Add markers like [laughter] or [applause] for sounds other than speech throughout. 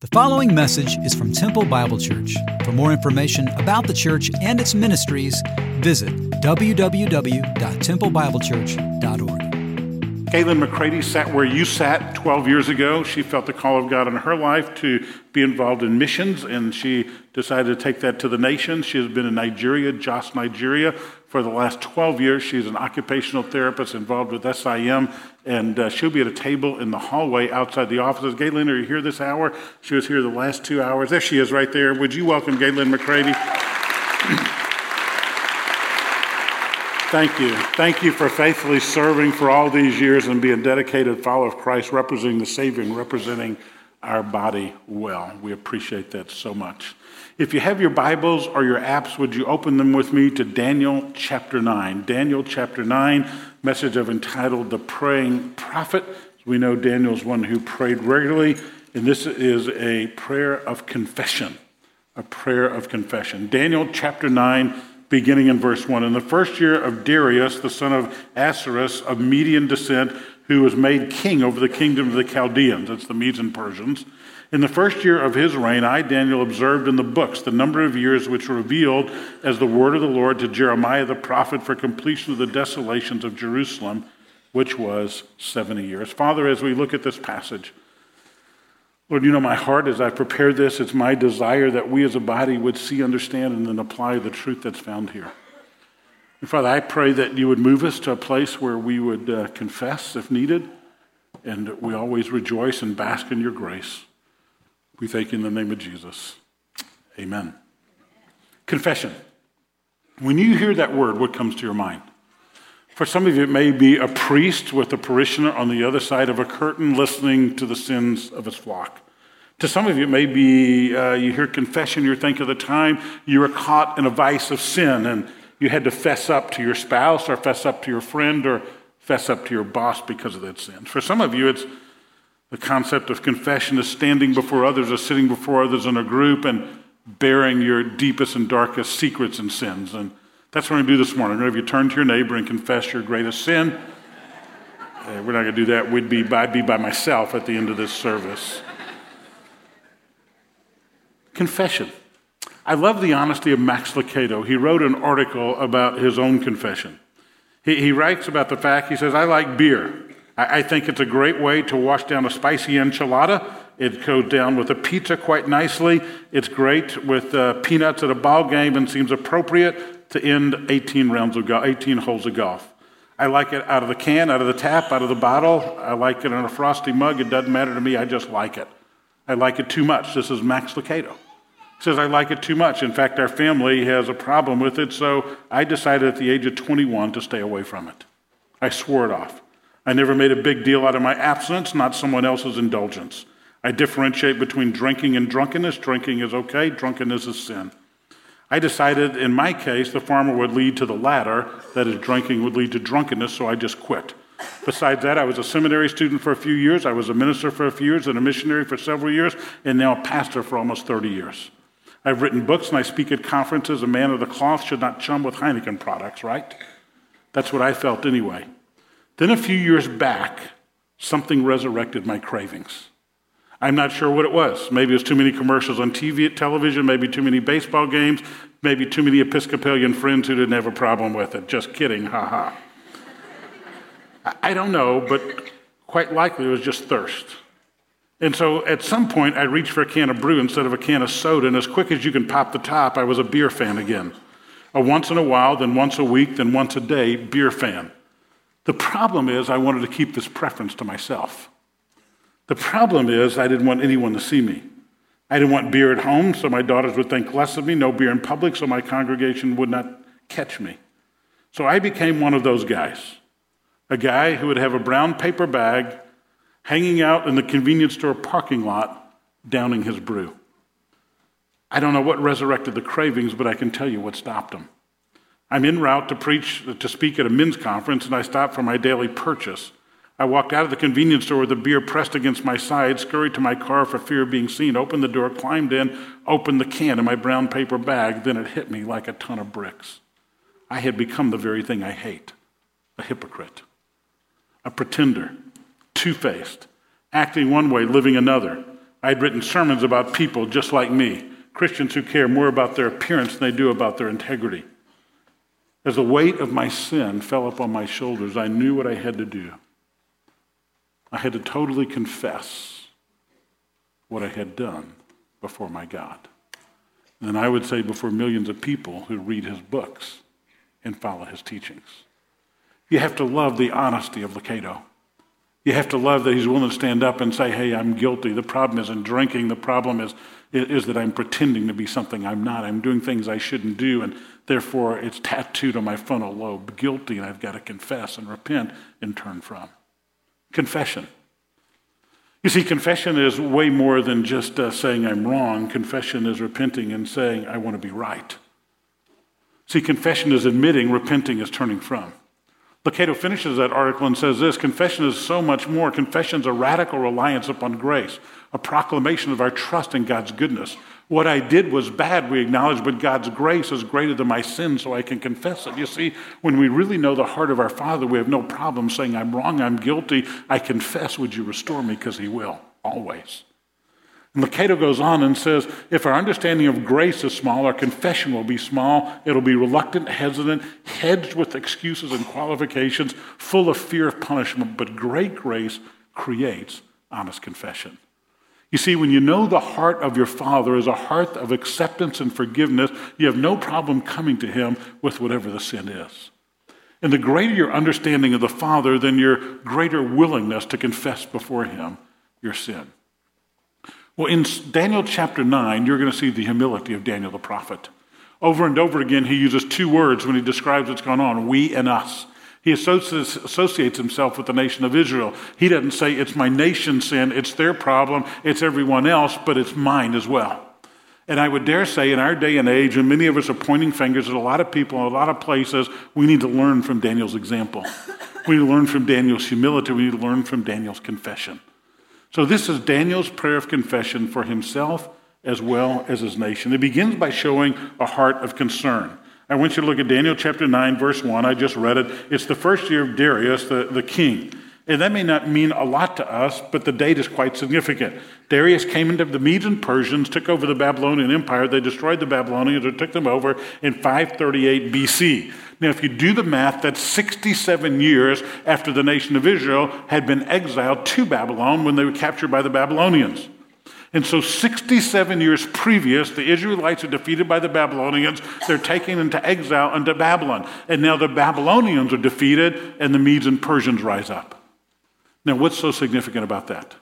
The following message is from Temple Bible Church. For more information about the church and its ministries, visit www.templebiblechurch.org. Caitlin McCready sat where you sat 12 years ago. She felt the call of God in her life to be involved in missions, and she decided to take that to the nation. She has been in Nigeria, Jos, Nigeria, for the last 12 years. She's an occupational therapist involved with SIM, and uh, she'll be at a table in the hallway outside the offices. Galen, are you here this hour? She was here the last two hours. There she is right there. Would you welcome Galen McCready? [clears throat] Thank you. Thank you for faithfully serving for all these years and being a dedicated follower of Christ, representing the Savior and representing our body well. We appreciate that so much. If you have your Bibles or your apps, would you open them with me to Daniel chapter 9? Daniel chapter 9, message I've entitled The Praying Prophet. We know Daniel's one who prayed regularly, and this is a prayer of confession. A prayer of confession. Daniel chapter 9 beginning in verse 1. In the first year of Darius, the son of Ahasuerus, of Median descent, who was made king over the kingdom of the Chaldeans, that's the Medes and Persians. In the first year of his reign, I, Daniel, observed in the books the number of years which were revealed as the word of the Lord to Jeremiah the prophet for completion of the desolations of Jerusalem, which was 70 years. Father, as we look at this passage, Lord, you know my heart as I prepare this, it's my desire that we as a body would see, understand, and then apply the truth that's found here. And Father, I pray that you would move us to a place where we would uh, confess if needed, and we always rejoice and bask in your grace. We thank you in the name of Jesus. Amen. Confession. When you hear that word, what comes to your mind? For some of you, it may be a priest with a parishioner on the other side of a curtain listening to the sins of his flock. To some of you, it may be uh, you hear confession, you think of the time you were caught in a vice of sin and you had to fess up to your spouse or fess up to your friend or fess up to your boss because of that sin. For some of you, it's the concept of confession is standing before others or sitting before others in a group and bearing your deepest and darkest secrets and sins. And that's what we're going to do this morning. If you turn to your neighbor and confess your greatest sin, uh, we're not going to do that. We'd be by, be by myself at the end of this service. Confession. I love the honesty of Max Lucado. He wrote an article about his own confession. He, he writes about the fact, he says, I like beer. I, I think it's a great way to wash down a spicy enchilada. It goes down with a pizza quite nicely. It's great with uh, peanuts at a ball game and seems appropriate to end 18 rounds of golf, 18 holes of golf. I like it out of the can, out of the tap, out of the bottle. I like it in a frosty mug. It doesn't matter to me. I just like it. I like it too much. This is Max Lucado. He says, I like it too much. In fact, our family has a problem with it, so I decided at the age of 21 to stay away from it. I swore it off. I never made a big deal out of my abstinence, not someone else's indulgence. I differentiate between drinking and drunkenness. Drinking is okay, drunkenness is sin. I decided in my case the farmer would lead to the latter, that is, drinking would lead to drunkenness, so I just quit. Besides that, I was a seminary student for a few years, I was a minister for a few years, and a missionary for several years, and now a pastor for almost 30 years. I've written books and I speak at conferences. A man of the cloth should not chum with Heineken products, right? That's what I felt anyway. Then a few years back, something resurrected my cravings. I'm not sure what it was. Maybe it was too many commercials on TV, television, maybe too many baseball games, maybe too many Episcopalian friends who didn't have a problem with it. Just kidding, ha ha. I don't know, but quite likely it was just thirst. And so at some point, I reached for a can of brew instead of a can of soda, and as quick as you can pop the top, I was a beer fan again. A once in a while, then once a week, then once a day beer fan. The problem is, I wanted to keep this preference to myself. The problem is, I didn't want anyone to see me. I didn't want beer at home, so my daughters would think less of me, no beer in public, so my congregation would not catch me. So I became one of those guys a guy who would have a brown paper bag hanging out in the convenience store parking lot, downing his brew. I don't know what resurrected the cravings, but I can tell you what stopped them. I'm en route to preach, to speak at a men's conference, and I stop for my daily purchase. I walked out of the convenience store with the beer pressed against my side, scurried to my car for fear of being seen, opened the door, climbed in, opened the can in my brown paper bag. Then it hit me like a ton of bricks. I had become the very thing I hate a hypocrite, a pretender, two faced, acting one way, living another, I had written sermons about people just like me, Christians who care more about their appearance than they do about their integrity. As the weight of my sin fell upon my shoulders, I knew what I had to do. I had to totally confess what I had done before my God. And I would say before millions of people who read his books and follow his teachings. You have to love the honesty of Lucado. You have to love that he's willing to stand up and say, hey, I'm guilty. The problem isn't drinking. The problem is, is that I'm pretending to be something I'm not. I'm doing things I shouldn't do, and therefore it's tattooed on my frontal lobe. Guilty, and I've got to confess and repent and turn from. Confession. You see, confession is way more than just uh, saying I'm wrong. Confession is repenting and saying I want to be right. See, confession is admitting, repenting is turning from. Lucado finishes that article and says this Confession is so much more. Confession is a radical reliance upon grace, a proclamation of our trust in God's goodness. What I did was bad, we acknowledge, but God's grace is greater than my sin, so I can confess it. You see, when we really know the heart of our Father, we have no problem saying, I'm wrong, I'm guilty, I confess, would you restore me? Because He will, always. Lucado goes on and says, if our understanding of grace is small, our confession will be small. It'll be reluctant, hesitant, hedged with excuses and qualifications, full of fear of punishment. But great grace creates honest confession. You see, when you know the heart of your Father is a heart of acceptance and forgiveness, you have no problem coming to Him with whatever the sin is. And the greater your understanding of the Father, then your greater willingness to confess before Him your sin. Well, in Daniel chapter 9, you're going to see the humility of Daniel the prophet. Over and over again, he uses two words when he describes what's going on we and us. He associates himself with the nation of Israel. He doesn't say it's my nation's sin, it's their problem, it's everyone else, but it's mine as well. And I would dare say, in our day and age, and many of us are pointing fingers at a lot of people in a lot of places, we need to learn from Daniel's example. We need to learn from Daniel's humility. We need to learn from Daniel's confession. So, this is Daniel's prayer of confession for himself as well as his nation. It begins by showing a heart of concern. I want you to look at Daniel chapter 9, verse 1. I just read it. It's the first year of Darius, the, the king. And that may not mean a lot to us, but the date is quite significant. Darius came into the Medes and Persians, took over the Babylonian Empire. They destroyed the Babylonians or took them over in 538 BC. Now, if you do the math, that's 67 years after the nation of Israel had been exiled to Babylon when they were captured by the Babylonians. And so, 67 years previous, the Israelites are defeated by the Babylonians. They're taken into exile into Babylon. And now the Babylonians are defeated, and the Medes and Persians rise up. Now, what's so significant about that?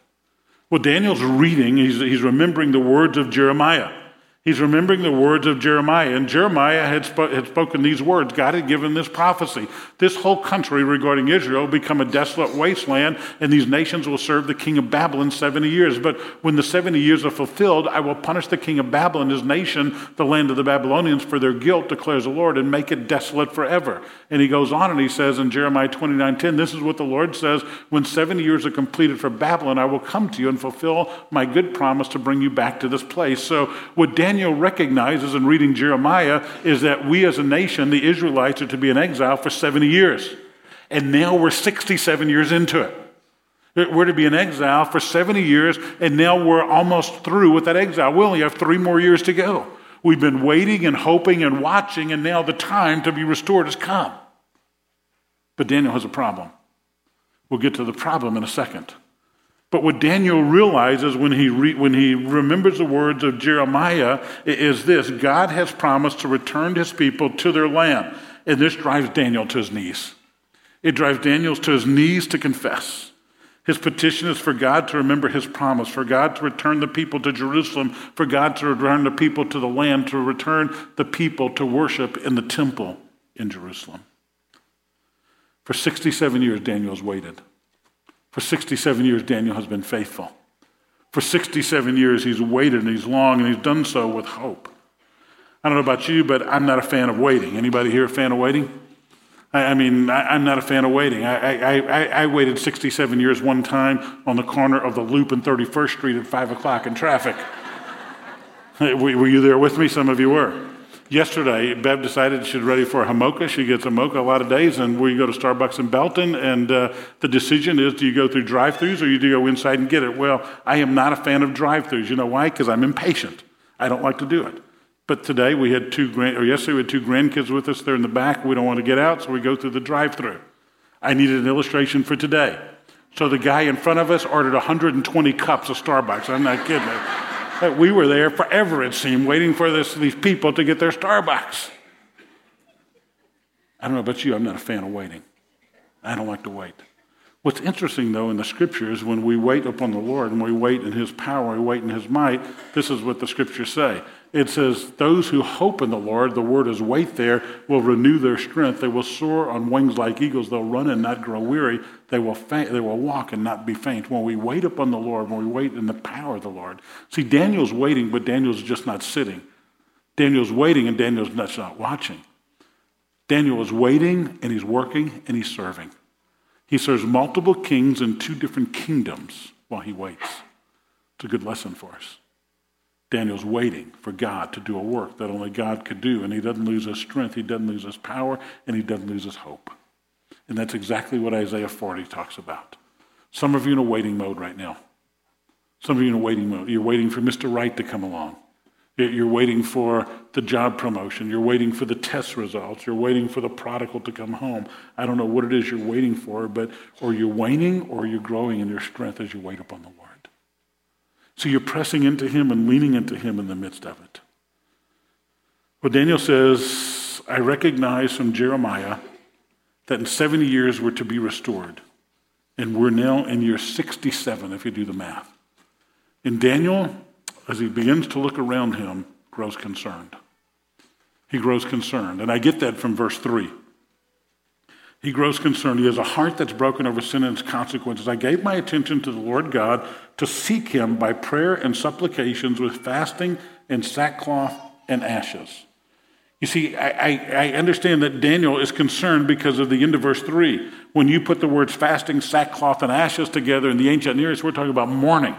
Well, Daniel's reading, he's, he's remembering the words of Jeremiah. He's remembering the words of Jeremiah, and Jeremiah had, had spoken these words. God had given this prophecy. This whole country regarding Israel will become a desolate wasteland, and these nations will serve the king of Babylon 70 years. But when the 70 years are fulfilled, I will punish the king of Babylon, his nation, the land of the Babylonians, for their guilt, declares the Lord, and make it desolate forever. And he goes on and he says in Jeremiah 29 10, this is what the Lord says When 70 years are completed for Babylon, I will come to you and fulfill my good promise to bring you back to this place. So, what Daniel Daniel recognizes in reading Jeremiah is that we as a nation, the Israelites, are to be in exile for 70 years. And now we're 67 years into it. We're to be in exile for 70 years, and now we're almost through with that exile. We only have three more years to go. We've been waiting and hoping and watching, and now the time to be restored has come. But Daniel has a problem. We'll get to the problem in a second. But what Daniel realizes when he, re, when he remembers the words of Jeremiah is this God has promised to return his people to their land. And this drives Daniel to his knees. It drives Daniel to his knees to confess. His petition is for God to remember his promise, for God to return the people to Jerusalem, for God to return the people to the land, to return the people to worship in the temple in Jerusalem. For 67 years, Daniel has waited. For 67 years, Daniel has been faithful. For 67 years, he's waited and he's long and he's done so with hope. I don't know about you, but I'm not a fan of waiting. Anybody here a fan of waiting? I, mean, I, am not a fan of waiting. I, I, I, waited 67 years one time on the corner of the Loop and 31st Street at 5 o'clock in traffic. [laughs] were you there with me? Some of you were. Yesterday, Bev decided she's ready for a Hamocha. She gets a mocha a lot of days, and we go to Starbucks in Belton, and uh, the decision is do you go through drive throughs or do you go inside and get it? Well, I am not a fan of drive throughs. You know why? Because I'm impatient. I don't like to do it. But today we had two grand, or yesterday we had two grandkids with us. They're in the back. We don't want to get out, so we go through the drive through. I needed an illustration for today. So the guy in front of us ordered 120 cups of Starbucks. I'm not kidding. We were there forever, it seemed, waiting for this, these people to get their Starbucks. I don't know about you, I'm not a fan of waiting. I don't like to wait. What's interesting, though, in the scriptures, when we wait upon the Lord and we wait in His power, we wait in His might, this is what the scriptures say. It says, Those who hope in the Lord, the word is wait there, will renew their strength. They will soar on wings like eagles. They'll run and not grow weary. They will, they will walk and not be faint. When we wait upon the Lord, when we wait in the power of the Lord. See, Daniel's waiting, but Daniel's just not sitting. Daniel's waiting, and Daniel's not watching. Daniel is waiting, and he's working, and he's serving. He serves multiple kings in two different kingdoms while he waits. It's a good lesson for us. Daniel's waiting for God to do a work that only God could do, and he doesn't lose his strength, he doesn't lose his power, and he doesn't lose his hope. And that's exactly what Isaiah 40 talks about. Some of you in a waiting mode right now. Some of you in a waiting mode. You're waiting for Mr. Right to come along. You're waiting for the job promotion. You're waiting for the test results. You're waiting for the prodigal to come home. I don't know what it is you're waiting for, but or you're waning or you're growing in your strength as you wait upon the Lord. So you're pressing into Him and leaning into Him in the midst of it. Well, Daniel says, I recognize from Jeremiah that in 70 years we're to be restored. And we're now in year 67, if you do the math. And Daniel as he begins to look around him, grows concerned. He grows concerned. And I get that from verse 3. He grows concerned. He has a heart that's broken over sin and its consequences. I gave my attention to the Lord God to seek him by prayer and supplications with fasting and sackcloth and ashes. You see, I, I, I, understand that Daniel is concerned because of the end of verse 3. When you put the words fasting, sackcloth, and ashes together in the ancient Near East, we're talking about mourning.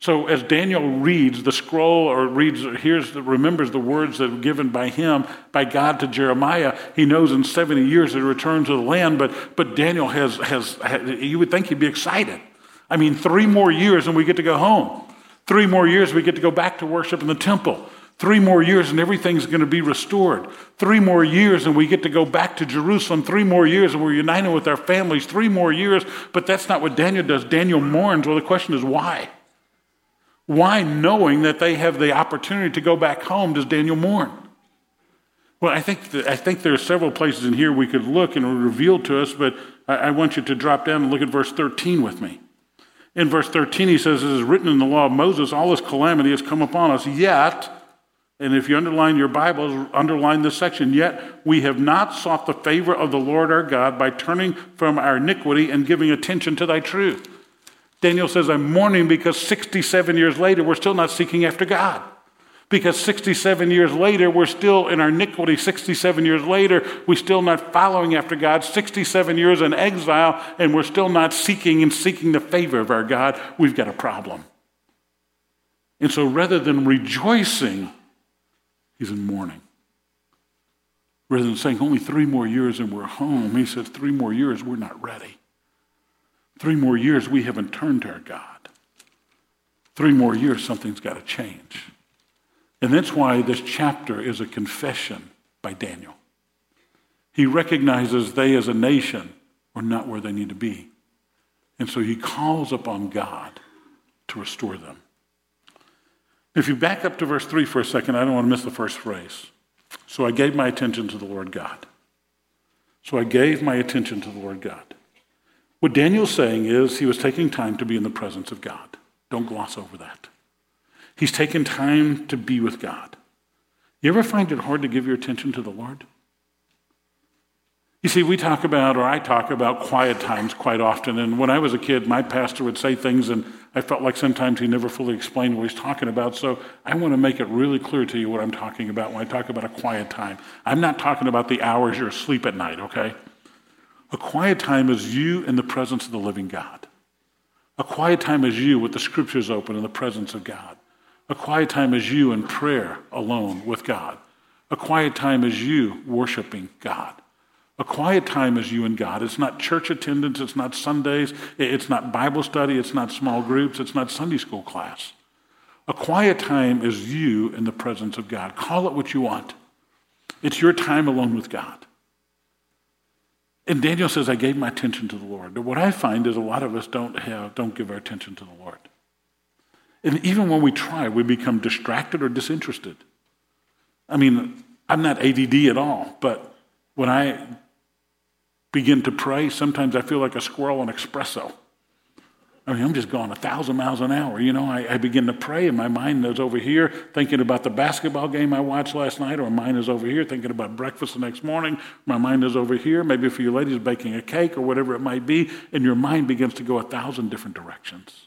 So as Daniel reads the scroll or reads, hears, remembers the words that were given by him, by God to Jeremiah, he knows in 70 years he return to the land, but, but Daniel has, has, you would think he'd be excited. I mean, three more years and we get to go home. Three more years we get to go back to worship in the temple. Three more years and everything's going to be restored. Three more years and we get to go back to Jerusalem. Three more years and we're united with our families. Three more years. But that's not what Daniel does. Daniel mourns. Well, the question is why? Why, knowing that they have the opportunity to go back home, does Daniel mourn? Well, I think, that, I think there are several places in here we could look and reveal to us, but I, I want you to drop down and look at verse 13 with me. In verse 13, he says, It is written in the law of Moses, all this calamity has come upon us, yet, and if you underline your Bibles, underline this section, yet we have not sought the favor of the Lord our God by turning from our iniquity and giving attention to thy truth. Daniel says, I'm mourning because 67 years later, we're still not seeking after God. Because 67 years later, we're still in our iniquity. 67 years later, we're still not following after God. 67 years in exile, and we're still not seeking and seeking the favor of our God. We've got a problem. And so rather than rejoicing, he's in mourning. Rather than saying, only three more years and we're home, he says, three more years, we're not ready. Three more years, we haven't turned to our God. Three more years, something's got to change. And that's why this chapter is a confession by Daniel. He recognizes they as a nation are not where they need to be. And so he calls upon God to restore them. If you back up to verse 3 for a second, I don't want to miss the first phrase. So I gave my attention to the Lord God. So I gave my attention to the Lord God. What Daniel's saying is he was taking time to be in the presence of God. Don't gloss over that. He's taken time to be with God. You ever find it hard to give your attention to the Lord? You see, we talk about, or I talk about quiet times quite often. And when I was a kid, my pastor would say things, and I felt like sometimes he never fully explained what he's talking about. So I want to make it really clear to you what I'm talking about when I talk about a quiet time. I'm not talking about the hours you're asleep at night, okay? A quiet time is you in the presence of the living God. A quiet time is you with the scriptures open in the presence of God. A quiet time is you in prayer alone with God. A quiet time is you worshiping God. A quiet time is you and God. It's not church attendance, it's not Sundays, it's not Bible study, it's not small groups, it's not Sunday school class. A quiet time is you in the presence of God. Call it what you want. It's your time alone with God. And Daniel says, I gave my attention to the Lord. But What I find is a lot of us don't have, don't give our attention to the Lord. And even when we try, we become distracted or disinterested. I mean, I'm not ADD at all, but when I begin to pray, sometimes I feel like a squirrel on espresso. I mean, I'm just going a thousand miles an hour. You know, I, I, begin to pray, and my mind is over here thinking about the basketball game I watched last night, or my mind is over here thinking about breakfast the next morning. My mind is over here, maybe for you ladies, baking a cake or whatever it might be, and your mind begins to go a thousand different directions.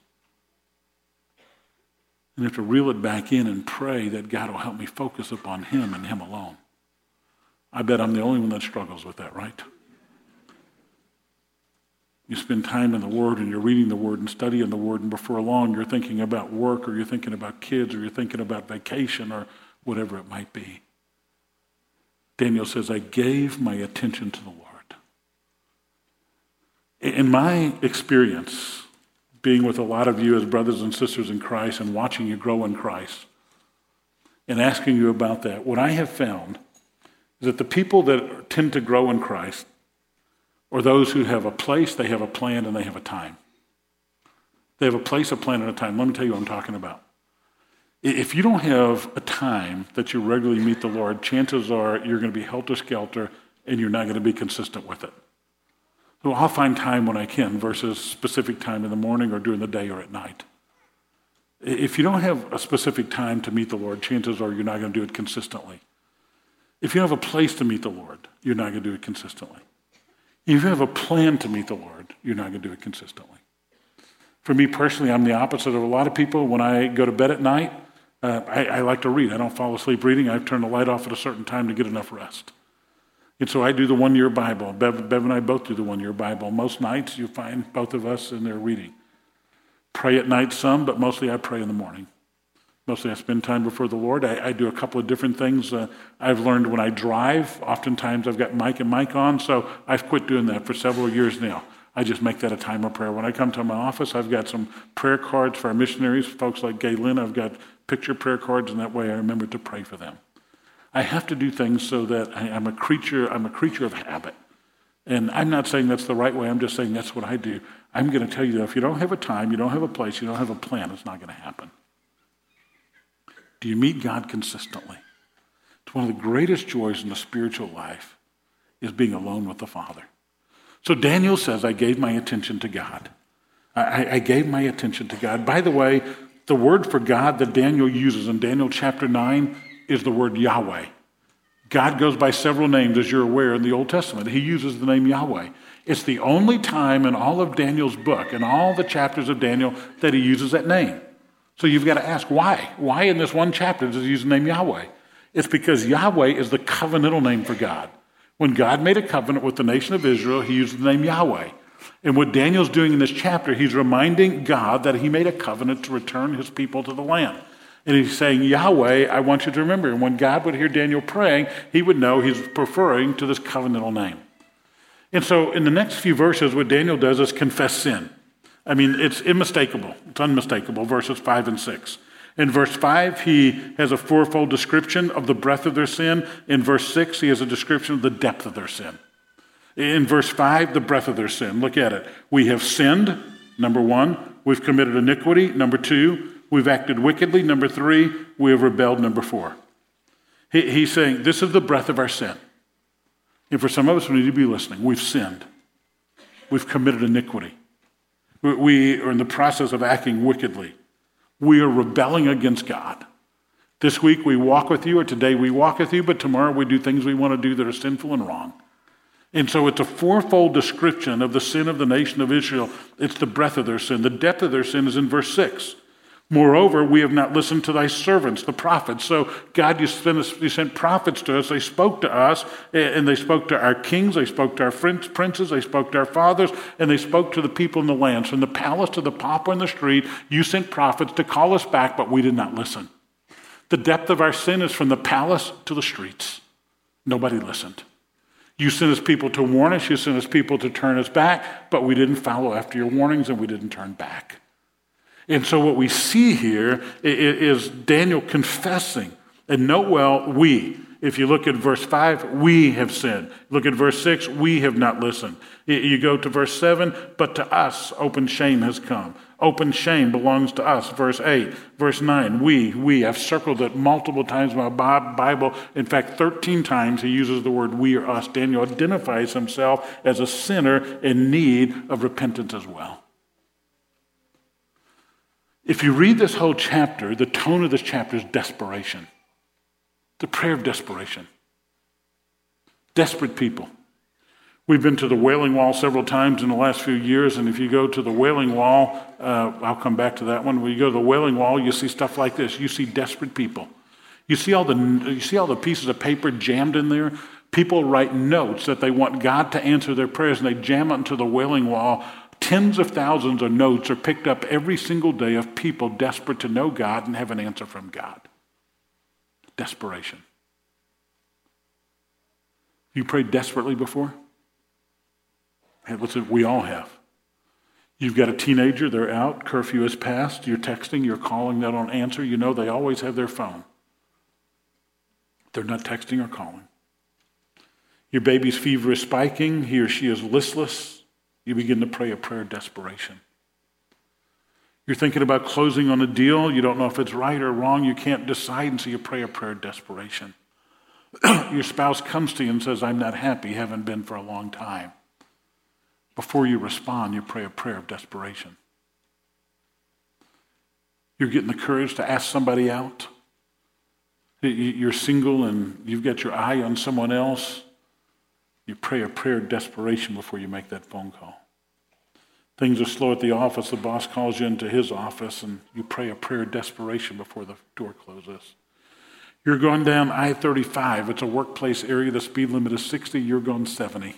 And have to reel it back in and pray that God will help me focus upon Him and Him alone. I bet I'm the only one that struggles with that, right? You spend time in the Word and you're reading the Word and studying the Word, and before long you're thinking about work or you're thinking about kids or you're thinking about vacation or whatever it might be. Daniel says, I gave my attention to the Lord. In my experience, being with a lot of you as brothers and sisters in Christ and watching you grow in Christ and asking you about that, what I have found is that the people that tend to grow in Christ or those who have a place, they have a plan, and they have a time. They have a place, a plan, and a time. Let me tell you what I'm talking about. If you don't have a time that you regularly meet the Lord, chances are you're going to be helter skelter and you're not going to be consistent with it. So I'll find time when I can versus specific time in the morning or during the day or at night. If you don't have a specific time to meet the Lord, chances are you're not going to do it consistently. If you have a place to meet the Lord, you're not going to do it consistently. If you have a plan to meet the Lord, you're not going to do it consistently. For me personally, I'm the opposite of a lot of people. When I go to bed at night, uh, I, I, like to read. I don't fall asleep reading. I turn the light off at a certain time to get enough rest. And so I do the one year Bible. Bev, Bev and I both do the one year Bible. Most nights you find both of us in there reading. Pray at night some, but mostly I pray in the morning. Mostly I spend time before the Lord. I, I do a couple of different things. Uh, I've learned when I drive, oftentimes I've got mic and mic on, so I've quit doing that for several years now. I just make that a time of prayer. When I come to my office, I've got some prayer cards for our missionaries, folks like Gay Lynn. I've got picture prayer cards, and that way I remember to pray for them. I have to do things so that I, I'm a creature. I'm a creature of habit, and I'm not saying that's the right way. I'm just saying that's what I do. I'm going to tell you that if you don't have a time, you don't have a place, you don't have a plan, it's not going to happen. Do you meet God consistently? It's one of the greatest joys in the spiritual life is being alone with the Father. So Daniel says, I gave my attention to God. I, I, gave my attention to God. By the way, the word for God that Daniel uses in Daniel chapter 9 is the word Yahweh. God goes by several names, as you're aware, in the Old Testament. He uses the name Yahweh. It's the only time in all of Daniel's book, in all the chapters of Daniel, that he uses that name. So you've got to ask why? Why in this one chapter does he use the name Yahweh? It's because Yahweh is the covenantal name for God. When God made a covenant with the nation of Israel, he used the name Yahweh. And what Daniel's doing in this chapter, he's reminding God that he made a covenant to return his people to the land. And he's saying, Yahweh, I want you to remember. And when God would hear Daniel praying, he would know he's referring to this covenantal name. And so in the next few verses, what Daniel does is confess sin. I mean, it's unmistakable. It's unmistakable, verses 5 and 6. In verse 5, he has a fourfold description of the breadth of their sin. In verse 6, he has a description of the depth of their sin. In verse 5, the breadth of their sin. Look at it. We have sinned, number one. We've committed iniquity, number two. We've acted wickedly, number three. We have rebelled, number four. He, he's saying this is the breadth of our sin. And for some of us, we need to be listening. We've sinned, we've committed iniquity. We are in the process of acting wickedly. We are rebelling against God. This week we walk with you, or today we walk with you, but tomorrow we do things we want to do that are sinful and wrong. And so it's a fourfold description of the sin of the nation of Israel. It's the breadth of their sin. The depth of their sin is in verse 6. Moreover, we have not listened to thy servants, the prophets. So, God, you sent, you sent prophets to us. They spoke to us, and they spoke to our kings, they spoke to our princes, they spoke to our fathers, and they spoke to the people in the land. From the palace to the pauper in the street, you sent prophets to call us back, but we did not listen. The depth of our sin is from the palace to the streets. Nobody listened. You sent us people to warn us, you sent us people to turn us back, but we didn't follow after your warnings and we didn't turn back. And so what we see here is Daniel confessing. And note well, we. If you look at verse 5, we have sinned. Look at verse 6, we have not listened. You go to verse 7, but to us open shame has come. Open shame belongs to us. Verse 8. Verse 9, we, we. I've circled it multiple times in my Bible. In fact, 13 times he uses the word we or us. Daniel identifies himself as a sinner in need of repentance as well. If you read this whole chapter, the tone of this chapter is desperation. The prayer of desperation. Desperate people. We've been to the Wailing Wall several times in the last few years, and if you go to the Wailing Wall, uh, I'll come back to that one. When you go to the Wailing Wall, you see stuff like this. You see desperate people. You see all the, you see all the pieces of paper jammed in there? People write notes that they want God to answer their prayers, and they jam it into the Wailing Wall. Tens of thousands of notes are picked up every single day of people desperate to know God and have an answer from God. Desperation. You prayed desperately before? Listen, we all have. You've got a teenager, they're out, curfew has passed, you're texting, you're calling, they don't answer. You know they always have their phone. They're not texting or calling. Your baby's fever is spiking, he or she is listless. You begin to pray a prayer of desperation. You're thinking about closing on a deal, you don't know if it's right or wrong, you can't decide, and so you pray a prayer of desperation. [clears throat] Your spouse comes to you and says, I'm not happy, haven't been for a long time. Before you respond, you pray a prayer of desperation. You're getting the courage to ask somebody out. You're single and you've got your eye on someone else. You pray a prayer of desperation before you make that phone call. Things are slow at the office. The boss calls you into his office and you pray a prayer of desperation before the door closes. You're going down I 35. It's a workplace area. The speed limit is 60. You're going 70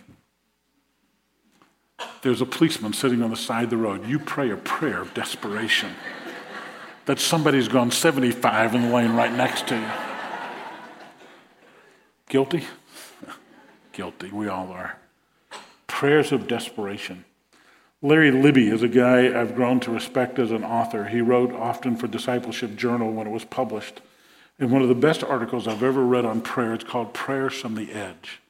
there's a policeman sitting on the side of the road. You pray a prayer of desperation [laughs] that somebody's gone 75 in the lane right next to you. Guilty? Guilty. We all are. Prayers of desperation. Larry Libby is a guy I've grown to respect as an author. He wrote often for Discipleship Journal when it was published. And one of the best articles I've ever read on prayer, it's called Prayers from the Edge.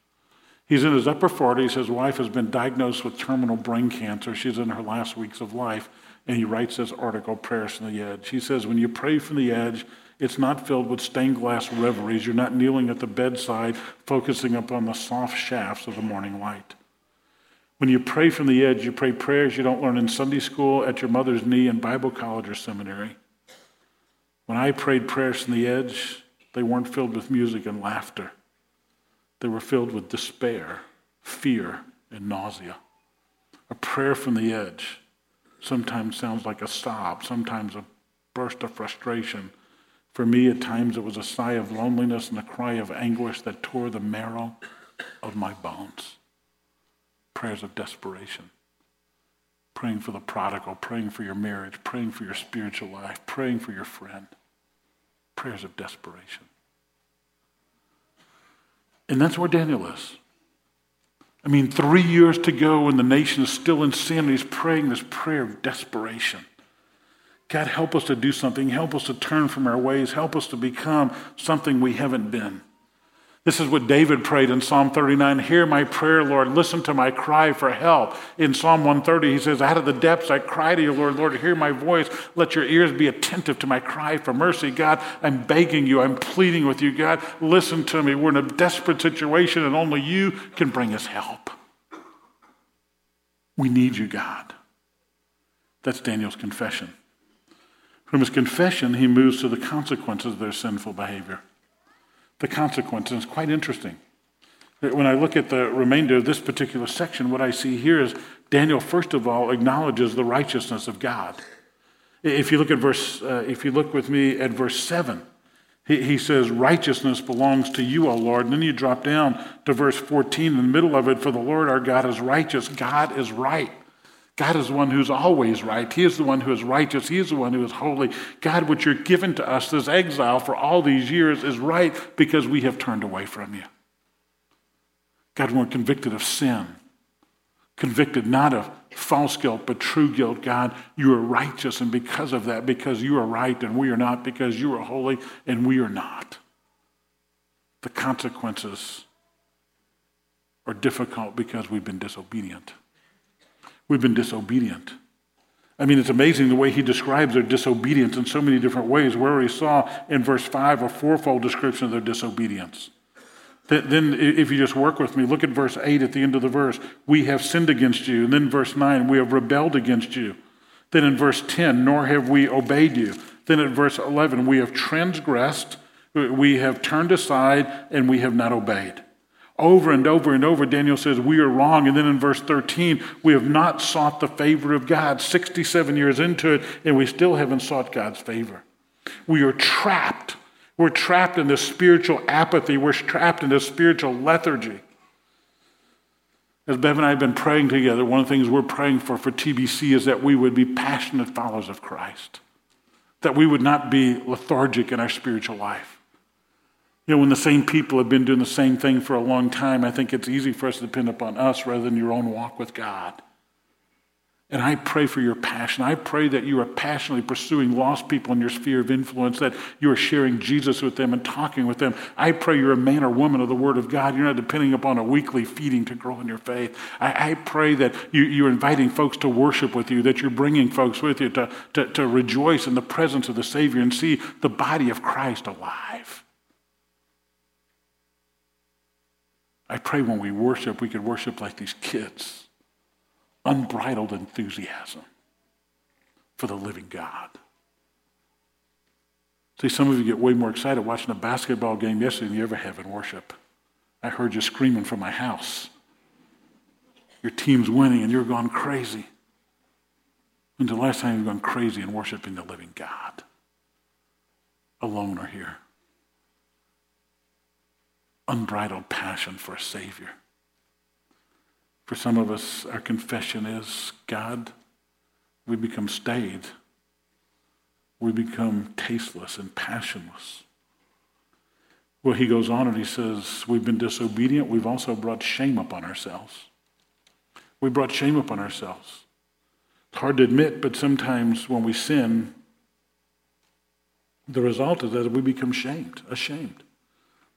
He's in his upper 40s. His wife has been diagnosed with terminal brain cancer. She's in her last weeks of life. And he writes this article, Prayers from the Edge. He says, When you pray from the edge, it's not filled with stained glass reveries. You're not kneeling at the bedside, focusing upon the soft shafts of the morning light. When you pray from the edge, you pray prayers you don't learn in Sunday school, at your mother's knee, in Bible college or seminary. When I prayed prayers from the edge, they weren't filled with music and laughter. They were filled with despair, fear, and nausea. A prayer from the edge sometimes sounds like a sob, sometimes a burst of frustration. For me, at times, it was a sigh of loneliness and a cry of anguish that tore the marrow of my bones. Prayers of desperation. Praying for the prodigal, praying for your marriage, praying for your spiritual life, praying for your friend. Prayers of desperation. And that's where Daniel is. I mean, three years to go and the nation is still in sin. And he's praying this prayer of desperation. God, help us to do something. Help us to turn from our ways. Help us to become something we haven't been. This is what David prayed in Psalm 39 Hear my prayer, Lord. Listen to my cry for help. In Psalm 130, he says, Out of the depths I cry to you, Lord. Lord, hear my voice. Let your ears be attentive to my cry for mercy. God, I'm begging you. I'm pleading with you. God, listen to me. We're in a desperate situation, and only you can bring us help. We need you, God. That's Daniel's confession. From his confession, he moves to the consequences of their sinful behavior the consequences. Quite interesting. When I look at the remainder of this particular section, what I see here is Daniel, first of all, acknowledges the righteousness of God. If you look at verse, uh, if you look with me at verse 7, he, he says, Righteousness belongs to you, O Lord. And then you drop down to verse 14 in the middle of it, For the Lord our God is righteous. God is right. God is the one who's always right. He is the one who is righteous. He is the one who is holy. God, what you're given to us, this exile for all these years, is right because we have turned away from you. God, we're convicted of sin, convicted not of false guilt, but true guilt. God, you are righteous, and because of that, because you are right and we are not, because you are holy and we are not, the consequences are difficult because we've been disobedient. We've been disobedient. I mean, it's amazing the way he describes their disobedience in so many different ways. Where he saw in verse 5 a fourfold description of their disobedience. Then, if you just work with me, look at verse 8 at the end of the verse. We have sinned against you. And then verse 9, we have rebelled against you. Then in verse 10, nor have we obeyed you. Then at verse 11, we have transgressed, we have turned aside, and we have not obeyed. Over and over and over, Daniel says, We are wrong. And then in verse 13, we have not sought the favor of God. 67 years into it, and we still haven't sought God's favor. We are trapped. We're trapped in this spiritual apathy. We're trapped in this spiritual lethargy. As Bev and I have been praying together, one of the things we're praying for for TBC is that we would be passionate followers of Christ, that we would not be lethargic in our spiritual life. You know, when the same people have been doing the same thing for a long time, I think it's easy for us to depend upon us rather than your own walk with God. And I pray for your passion. I pray that you are passionately pursuing lost people in your sphere of influence, that you are sharing Jesus with them and talking with them. I pray you're a man or woman of the Word of God. You're not depending upon a weekly feeding to grow in your faith. I, I pray that you, are inviting folks to worship with you, that you're bringing folks with you to, to, to rejoice in the presence of the Savior and see the body of Christ alive. I pray when we worship, we could worship like these kids unbridled enthusiasm for the living God. See, some of you get way more excited watching a basketball game yesterday than you ever have in worship. I heard you screaming from my house. Your team's winning and you're going crazy. When's the last time you've gone crazy in worshiping the living God? Alone or here? Unbridled passion for a Savior. For some of us, our confession is God, we become staid. We become tasteless and passionless. Well, he goes on and he says, We've been disobedient. We've also brought shame upon ourselves. We brought shame upon ourselves. It's hard to admit, but sometimes when we sin, the result is that we become shamed, ashamed.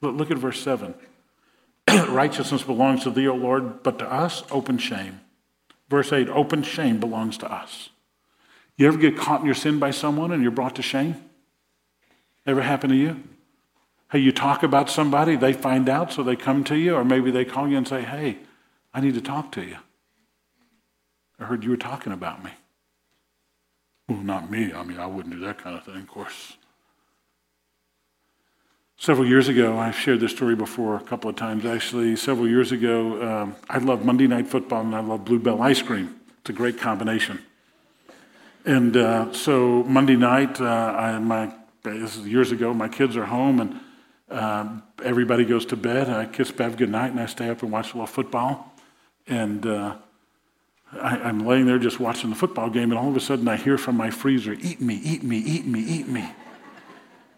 Look at verse 7. [clears throat] Righteousness belongs to thee, O Lord, but to us, open shame. Verse 8, open shame belongs to us. You ever get caught in your sin by someone and you're brought to shame? Ever happen to you? Hey, you talk about somebody, they find out, so they come to you, or maybe they call you and say, Hey, I need to talk to you. I heard you were talking about me. Well, not me. I mean, I wouldn't do that kind of thing, of course. Several years ago, I've shared this story before a couple of times actually. Several years ago, um, I love Monday Night Football and I love Blue Bell ice cream. It's a great combination. And uh, so Monday night, uh, I, my, this is years ago, my kids are home and uh, everybody goes to bed. I kiss Bev goodnight and I stay up and watch a little football. And uh, I, I'm laying there just watching the football game, and all of a sudden I hear from my freezer, Eat me, eat me, eat me, eat me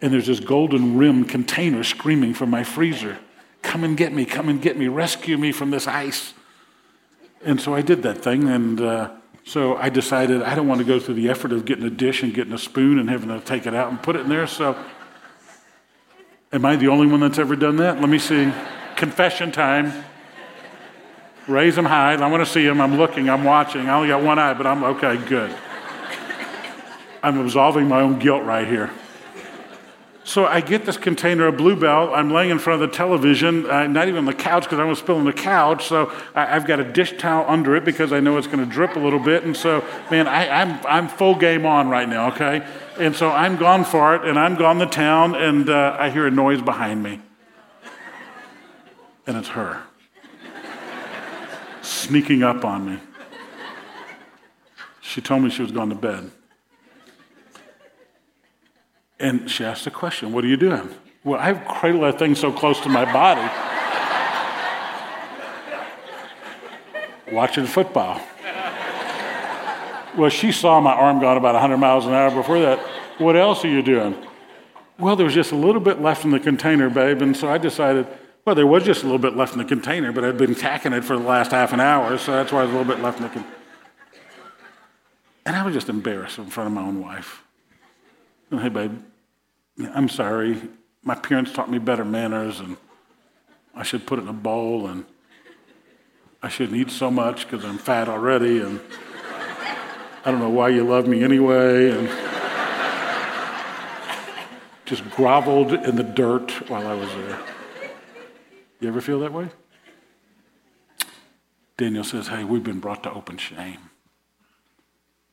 and there's this golden rim container screaming from my freezer come and get me come and get me rescue me from this ice. And so i did that thing and uh, so i decided i don't want to go through the effort of getting a dish and getting a spoon and having to take it out and put it in there so am i the only one that's ever done that? Let me see. Confession time. Raise them high. I want to see them i'm looking. I'm watching. I only got one eye but i'm okay. Good. I'm absolving my own guilt right here so I get this container of Blue Bell. I'm laying in front of the television, uh, not even on the couch because I want to spill on the couch. So I, have got a dish towel under it because I know it's going to drip a little bit. And so, man, I, I'm, I'm full game on right now, okay? And so I'm gone for it, and I'm gone to town, and uh, I hear a noise behind me. And it's her sneaking up on me. She told me she was going to bed. And she asked a question What are you doing? Well, I've cradled that thing so close to my body. [laughs] Watching football. Well, she saw my arm gone about 100 miles an hour before that. What else are you doing? Well, there was just a little bit left in the container, babe. And so I decided, well, there was just a little bit left in the container, but I'd been tacking it for the last half an hour, so that's why there's a little bit left in the container. And I was just embarrassed in front of my own wife. Hey, babe, I'm sorry. My parents taught me better manners, and I should put it in a bowl, and I shouldn't eat so much because I'm fat already, and I don't know why you love me anyway. And just groveled in the dirt while I was there. You ever feel that way? Daniel says, Hey, we've been brought to open shame.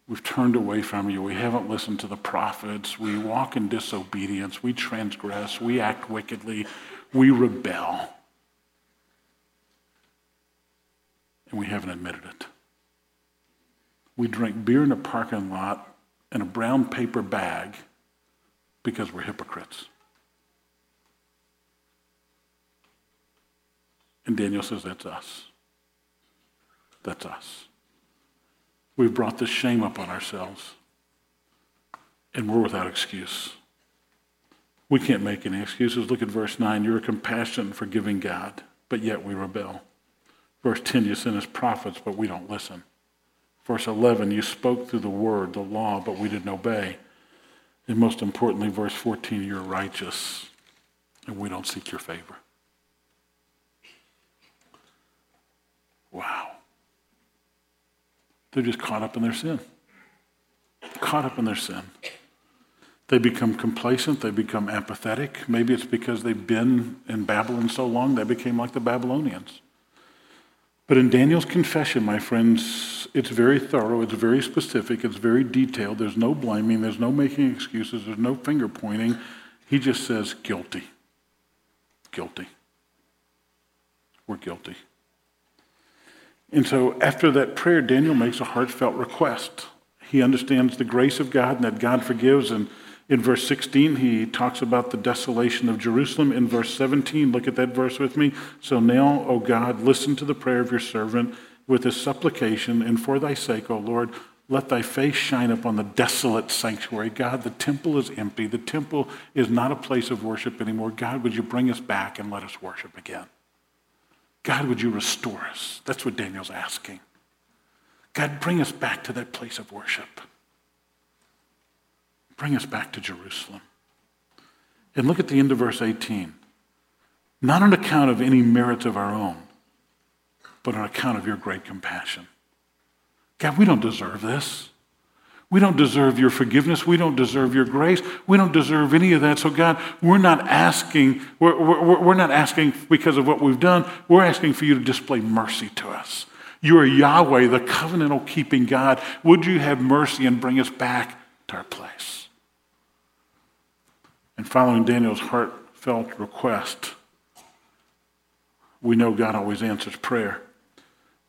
We've turned away from you. We haven't listened to the prophets. We walk in disobedience. We transgress. We act wickedly. We rebel. And we haven't admitted it. We drink beer in a parking lot in a brown paper bag because we're hypocrites. And Daniel says, That's us. That's us. We've brought this shame upon ourselves, and we're without excuse. We can't make any excuses. Look at verse 9. You're a compassionate forgiving God, but yet we rebel. Verse 10, you sent us prophets, but we don't listen. Verse 11, you spoke through the word, the law, but we didn't obey. And most importantly, verse 14, you're righteous, and we don't seek your favor. Wow. They're just caught up in their sin. Caught up in their sin. They become complacent. They become apathetic. Maybe it's because they've been in Babylon so long, they became like the Babylonians. But in Daniel's confession, my friends, it's very thorough, it's very specific, it's very detailed. There's no blaming, there's no making excuses, there's no finger pointing. He just says, guilty. Guilty. We're guilty. And so after that prayer, Daniel makes a heartfelt request. He understands the grace of God and that God forgives and in verse 16, he talks about the desolation of Jerusalem. In verse 17, look at that verse with me. So now, O God, listen to the prayer of your servant with his supplication, and for thy sake, O Lord, let thy face shine upon the desolate sanctuary. God, the temple is empty. The temple is not a place of worship anymore. God, would you bring us back and let us worship again? God, would you restore us? That's what Daniel's asking. God, bring us back to that place of worship. Bring us back to Jerusalem. And look at the end of verse 18. Not on account of any merit of our own, but on account of your great compassion. God, we don't deserve this. We don't deserve your forgiveness. We don't deserve your grace. We don't deserve any of that. So, God, we're not asking, we're, we're, we're not asking because of what we've done. We're asking for you to display mercy to us. You are Yahweh, the covenantal keeping God. Would you have mercy and bring us back to our place? And following Daniel's heartfelt request, we know God always answers prayer.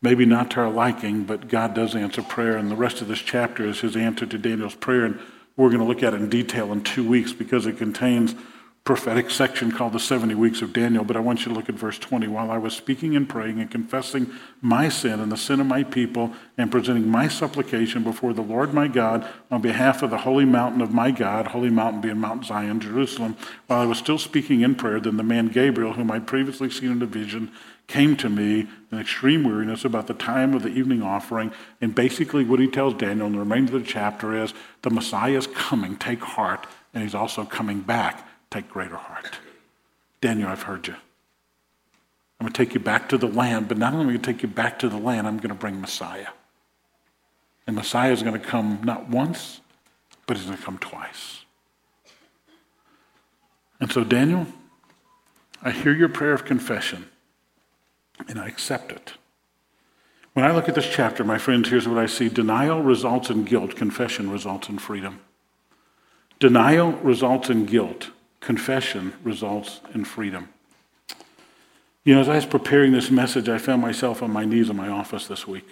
Maybe not to our liking, but God does answer prayer. And the rest of this chapter is his answer to Daniel's prayer. And we're going to look at it in detail in two weeks because it contains prophetic section called the 70 weeks of Daniel, but I want you to look at verse 20. While I was speaking and praying and confessing my sin and the sin of my people and presenting my supplication before the Lord my God on behalf of the holy mountain of my God, holy mountain being Mount Zion, Jerusalem, while I was still speaking in prayer, then the man Gabriel, whom I'd previously seen in a vision, came to me in extreme weariness about the time of the evening offering. And basically, what he tells Daniel in the remainder of the chapter is the Messiah is coming, take heart, and he's also coming back take greater heart. Daniel, I've heard you. I'm going to take you back to the land, but not only am I going to take you back to the land, I'm going to bring Messiah. And Messiah is going to come not once, but he's going to come twice. And so, Daniel, I hear your prayer of confession, and I accept it. When I look at this chapter, my friends, here's what I see denial results in guilt, confession results in freedom. Denial results in guilt, confession results in freedom. You know, as I was preparing this message, I found myself on my knees in my office this week.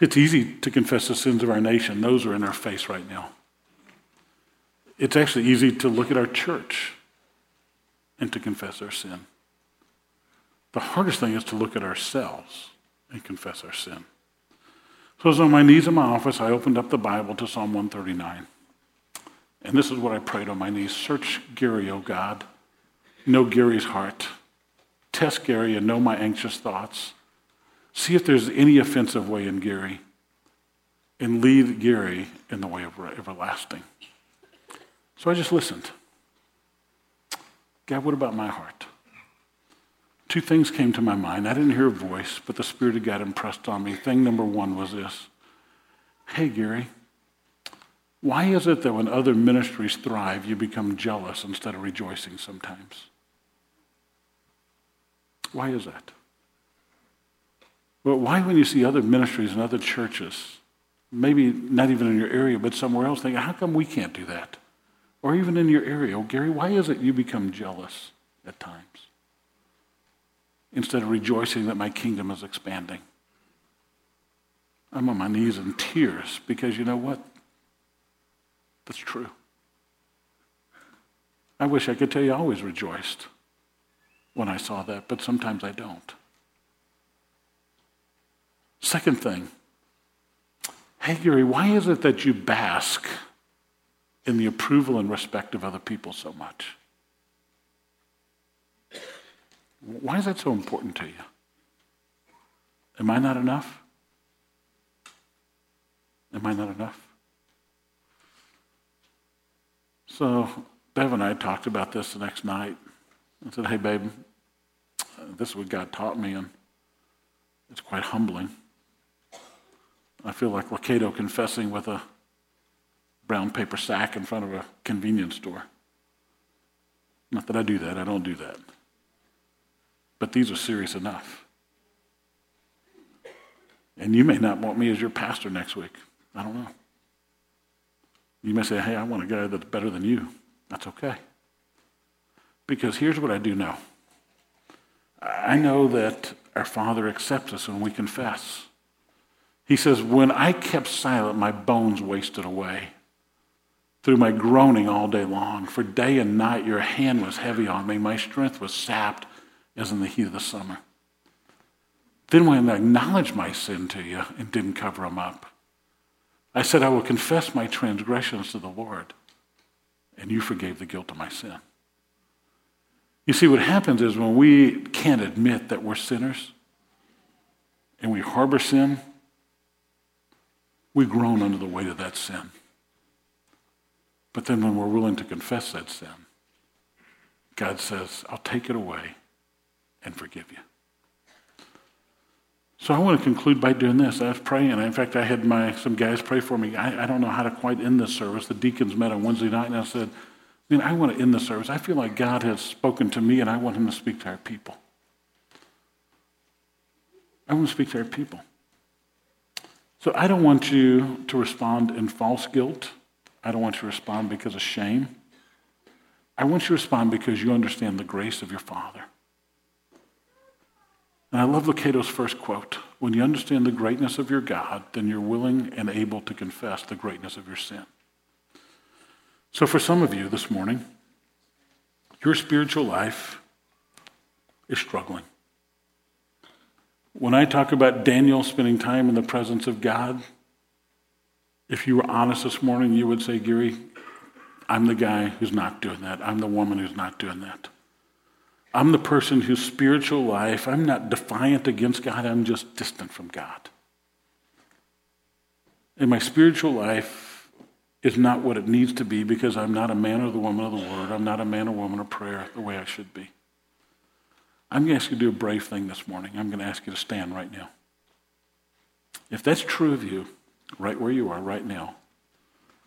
It's easy to confess the sins of our nation, those are in our face right now. It's actually easy to look at our church and to confess our sin. The hardest thing is to look at ourselves and confess our sin. So I was on my knees in my office. I opened up the Bible to Psalm 139. And this is what I prayed on my knees Search Gary, O God. Know Gary's heart. Test Gary and know my anxious thoughts. See if there's any offensive way in Gary. And lead Gary in the way of everlasting. So I just listened. God, what about my heart? Two things came to my mind. I didn't hear a voice, but the Spirit of God impressed on me. Thing number one was this Hey, Gary, why is it that when other ministries thrive, you become jealous instead of rejoicing sometimes? Why is that? Well, why, when you see other ministries and other churches, maybe not even in your area, but somewhere else, think, how come we can't do that? or even in your area. Oh, Gary, why is it you become jealous at times instead of rejoicing that my kingdom is expanding? I'm on my knees in tears because you know what? That's true. I wish I could tell you I always rejoiced when I saw that, but sometimes I don't. Second thing, hey, Gary, why is it that you bask in the approval and respect of other people so much? Why is that so important to you? Am I not enough? Am I not enough? So Bev and I talked about this the next night. I said, hey, babe, this is what God taught me, and it's quite humbling. I feel like Lucado confessing with a brown paper sack in front of a convenience store. Not that I do that, I don't do that. But these are serious enough. And you may not want me as your pastor next week. I don't know. You may say, hey, I want a guy that's better than you. That's okay. Because here's what I do know I know that our Father accepts us when we confess. He says, When I kept silent, my bones wasted away through my groaning all day long. For day and night your hand was heavy on me. My strength was sapped as in the heat of the summer. Then when I acknowledged my sin to you and didn't cover them up, I said, I will confess my transgressions to the Lord, and you forgave the guilt of my sin. You see, what happens is when we can't admit that we're sinners and we harbor sin, we groan under the weight of that sin. But then when we're willing to confess that sin, God says, I'll take it away and forgive you. So I want to conclude by doing this. I was praying. In fact, I had my some guys pray for me. I, I don't know how to quite end this service. The deacons met on Wednesday night, and I said, I want to end the service. I feel like God has spoken to me, and I want him to speak to our people. I want to speak to our people. So I don't want you to respond in false guilt. I don't want you to respond because of shame. I want you to respond because you understand the grace of your Father. And I love Lucado's first quote. When you understand the greatness of your God, then you're willing and able to confess the greatness of your sin. So for some of you this morning, your spiritual life is struggling. When I talk about Daniel spending time in the presence of God, if you were honest this morning, you would say, Gary, I'm the guy who's not doing that. I'm the woman who's not doing that. I'm the person whose spiritual life, I'm not defiant against God, I'm just distant from God. And my spiritual life is not what it needs to be because I'm not a man or the woman of the word. I'm not a man or woman of prayer the way I should be. I'm going to ask you to do a brave thing this morning. I'm going to ask you to stand right now. If that's true of you, right where you are right now.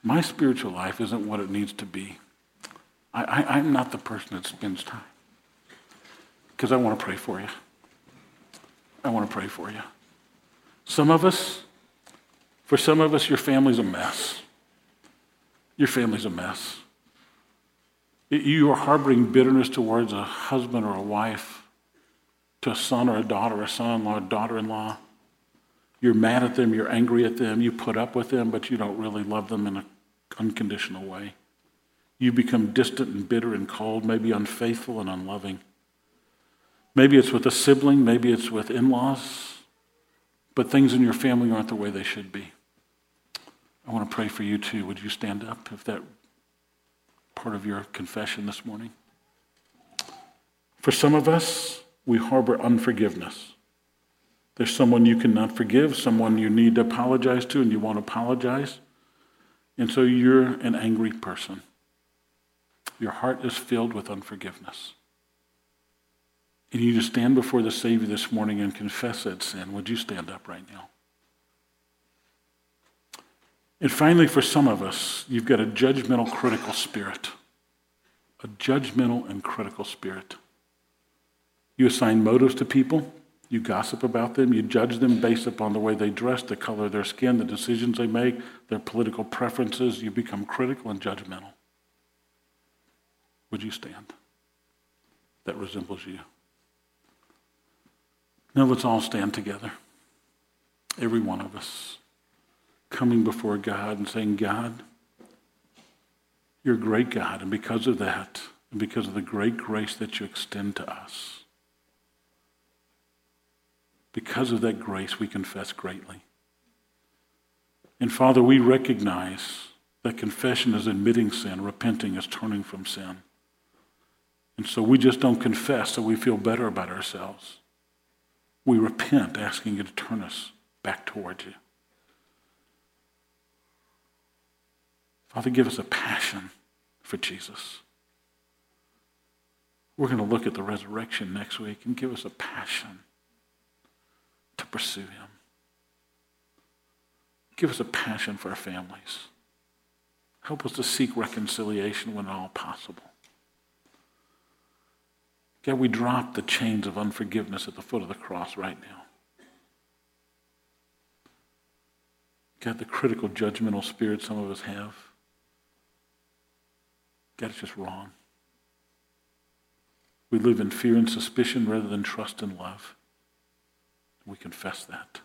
My spiritual life isn't what it needs to be. I, am not the person that spends time. Because I want to pray for you. I want to pray for you. Some of us, for some of us, your family's a mess. Your family's a mess. You are harboring bitterness towards a husband or a wife, to a son or a daughter, a son in law, a daughter in law. You're mad at them, you're angry at them, you put up with them, but you don't really love them in an unconditional way. You become distant and bitter and cold, maybe unfaithful and unloving. Maybe it's with a sibling, maybe it's with in laws. but things in your family aren't the way they should be. I want to pray for you too. Would you stand up if that part of your confession this morning? For some of us, we harbor unforgiveness. There's someone you cannot forgive, someone you need to apologize to, and you won't apologize. And so you're an angry person. Your heart is filled with unforgiveness. And you just stand before the Savior this morning and confess that sin. Would you stand up right now? And finally, for some of us, you've got a judgmental, critical spirit. A judgmental and critical spirit. You assign motives to people. You gossip about them. You judge them based upon the way they dress, the color of their skin, the decisions they make, their political preferences. You become critical and judgmental. Would you stand? That resembles you. Now let's all stand together. Every one of us coming before God and saying, God, you're a great God, and because of that, and because of the great grace that you extend to us, because of that grace, we confess greatly. And Father, we recognize that confession is admitting sin, repenting is turning from sin. And so we just don't confess so we feel better about ourselves. We repent, asking you to turn us back towards you. Father, give us a passion for Jesus. We're going to look at the resurrection next week and give us a passion to pursue him. Give us a passion for our families. Help us to seek reconciliation when at all possible. God, we drop the chains of unforgiveness at the foot of the cross right now. God, the critical judgmental spirit some of us have. God, it's just wrong. We live in fear and suspicion rather than trust and love. We confess that.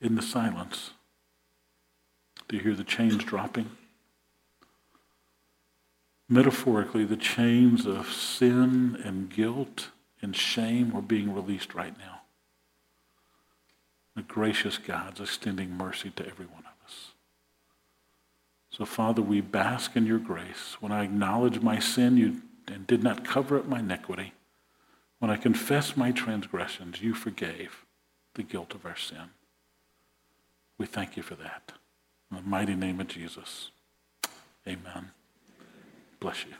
In the silence, do you hear the chains dropping? Metaphorically, the chains of sin and guilt and shame are being released right now. The gracious God's extending mercy to every one of us. So, Father, we bask in your grace. When I acknowledge my sin you, and did not cover up my iniquity, when I confess my transgressions, you forgave the guilt of our sin. We thank you for that. In the mighty name of Jesus. Amen. Bless you.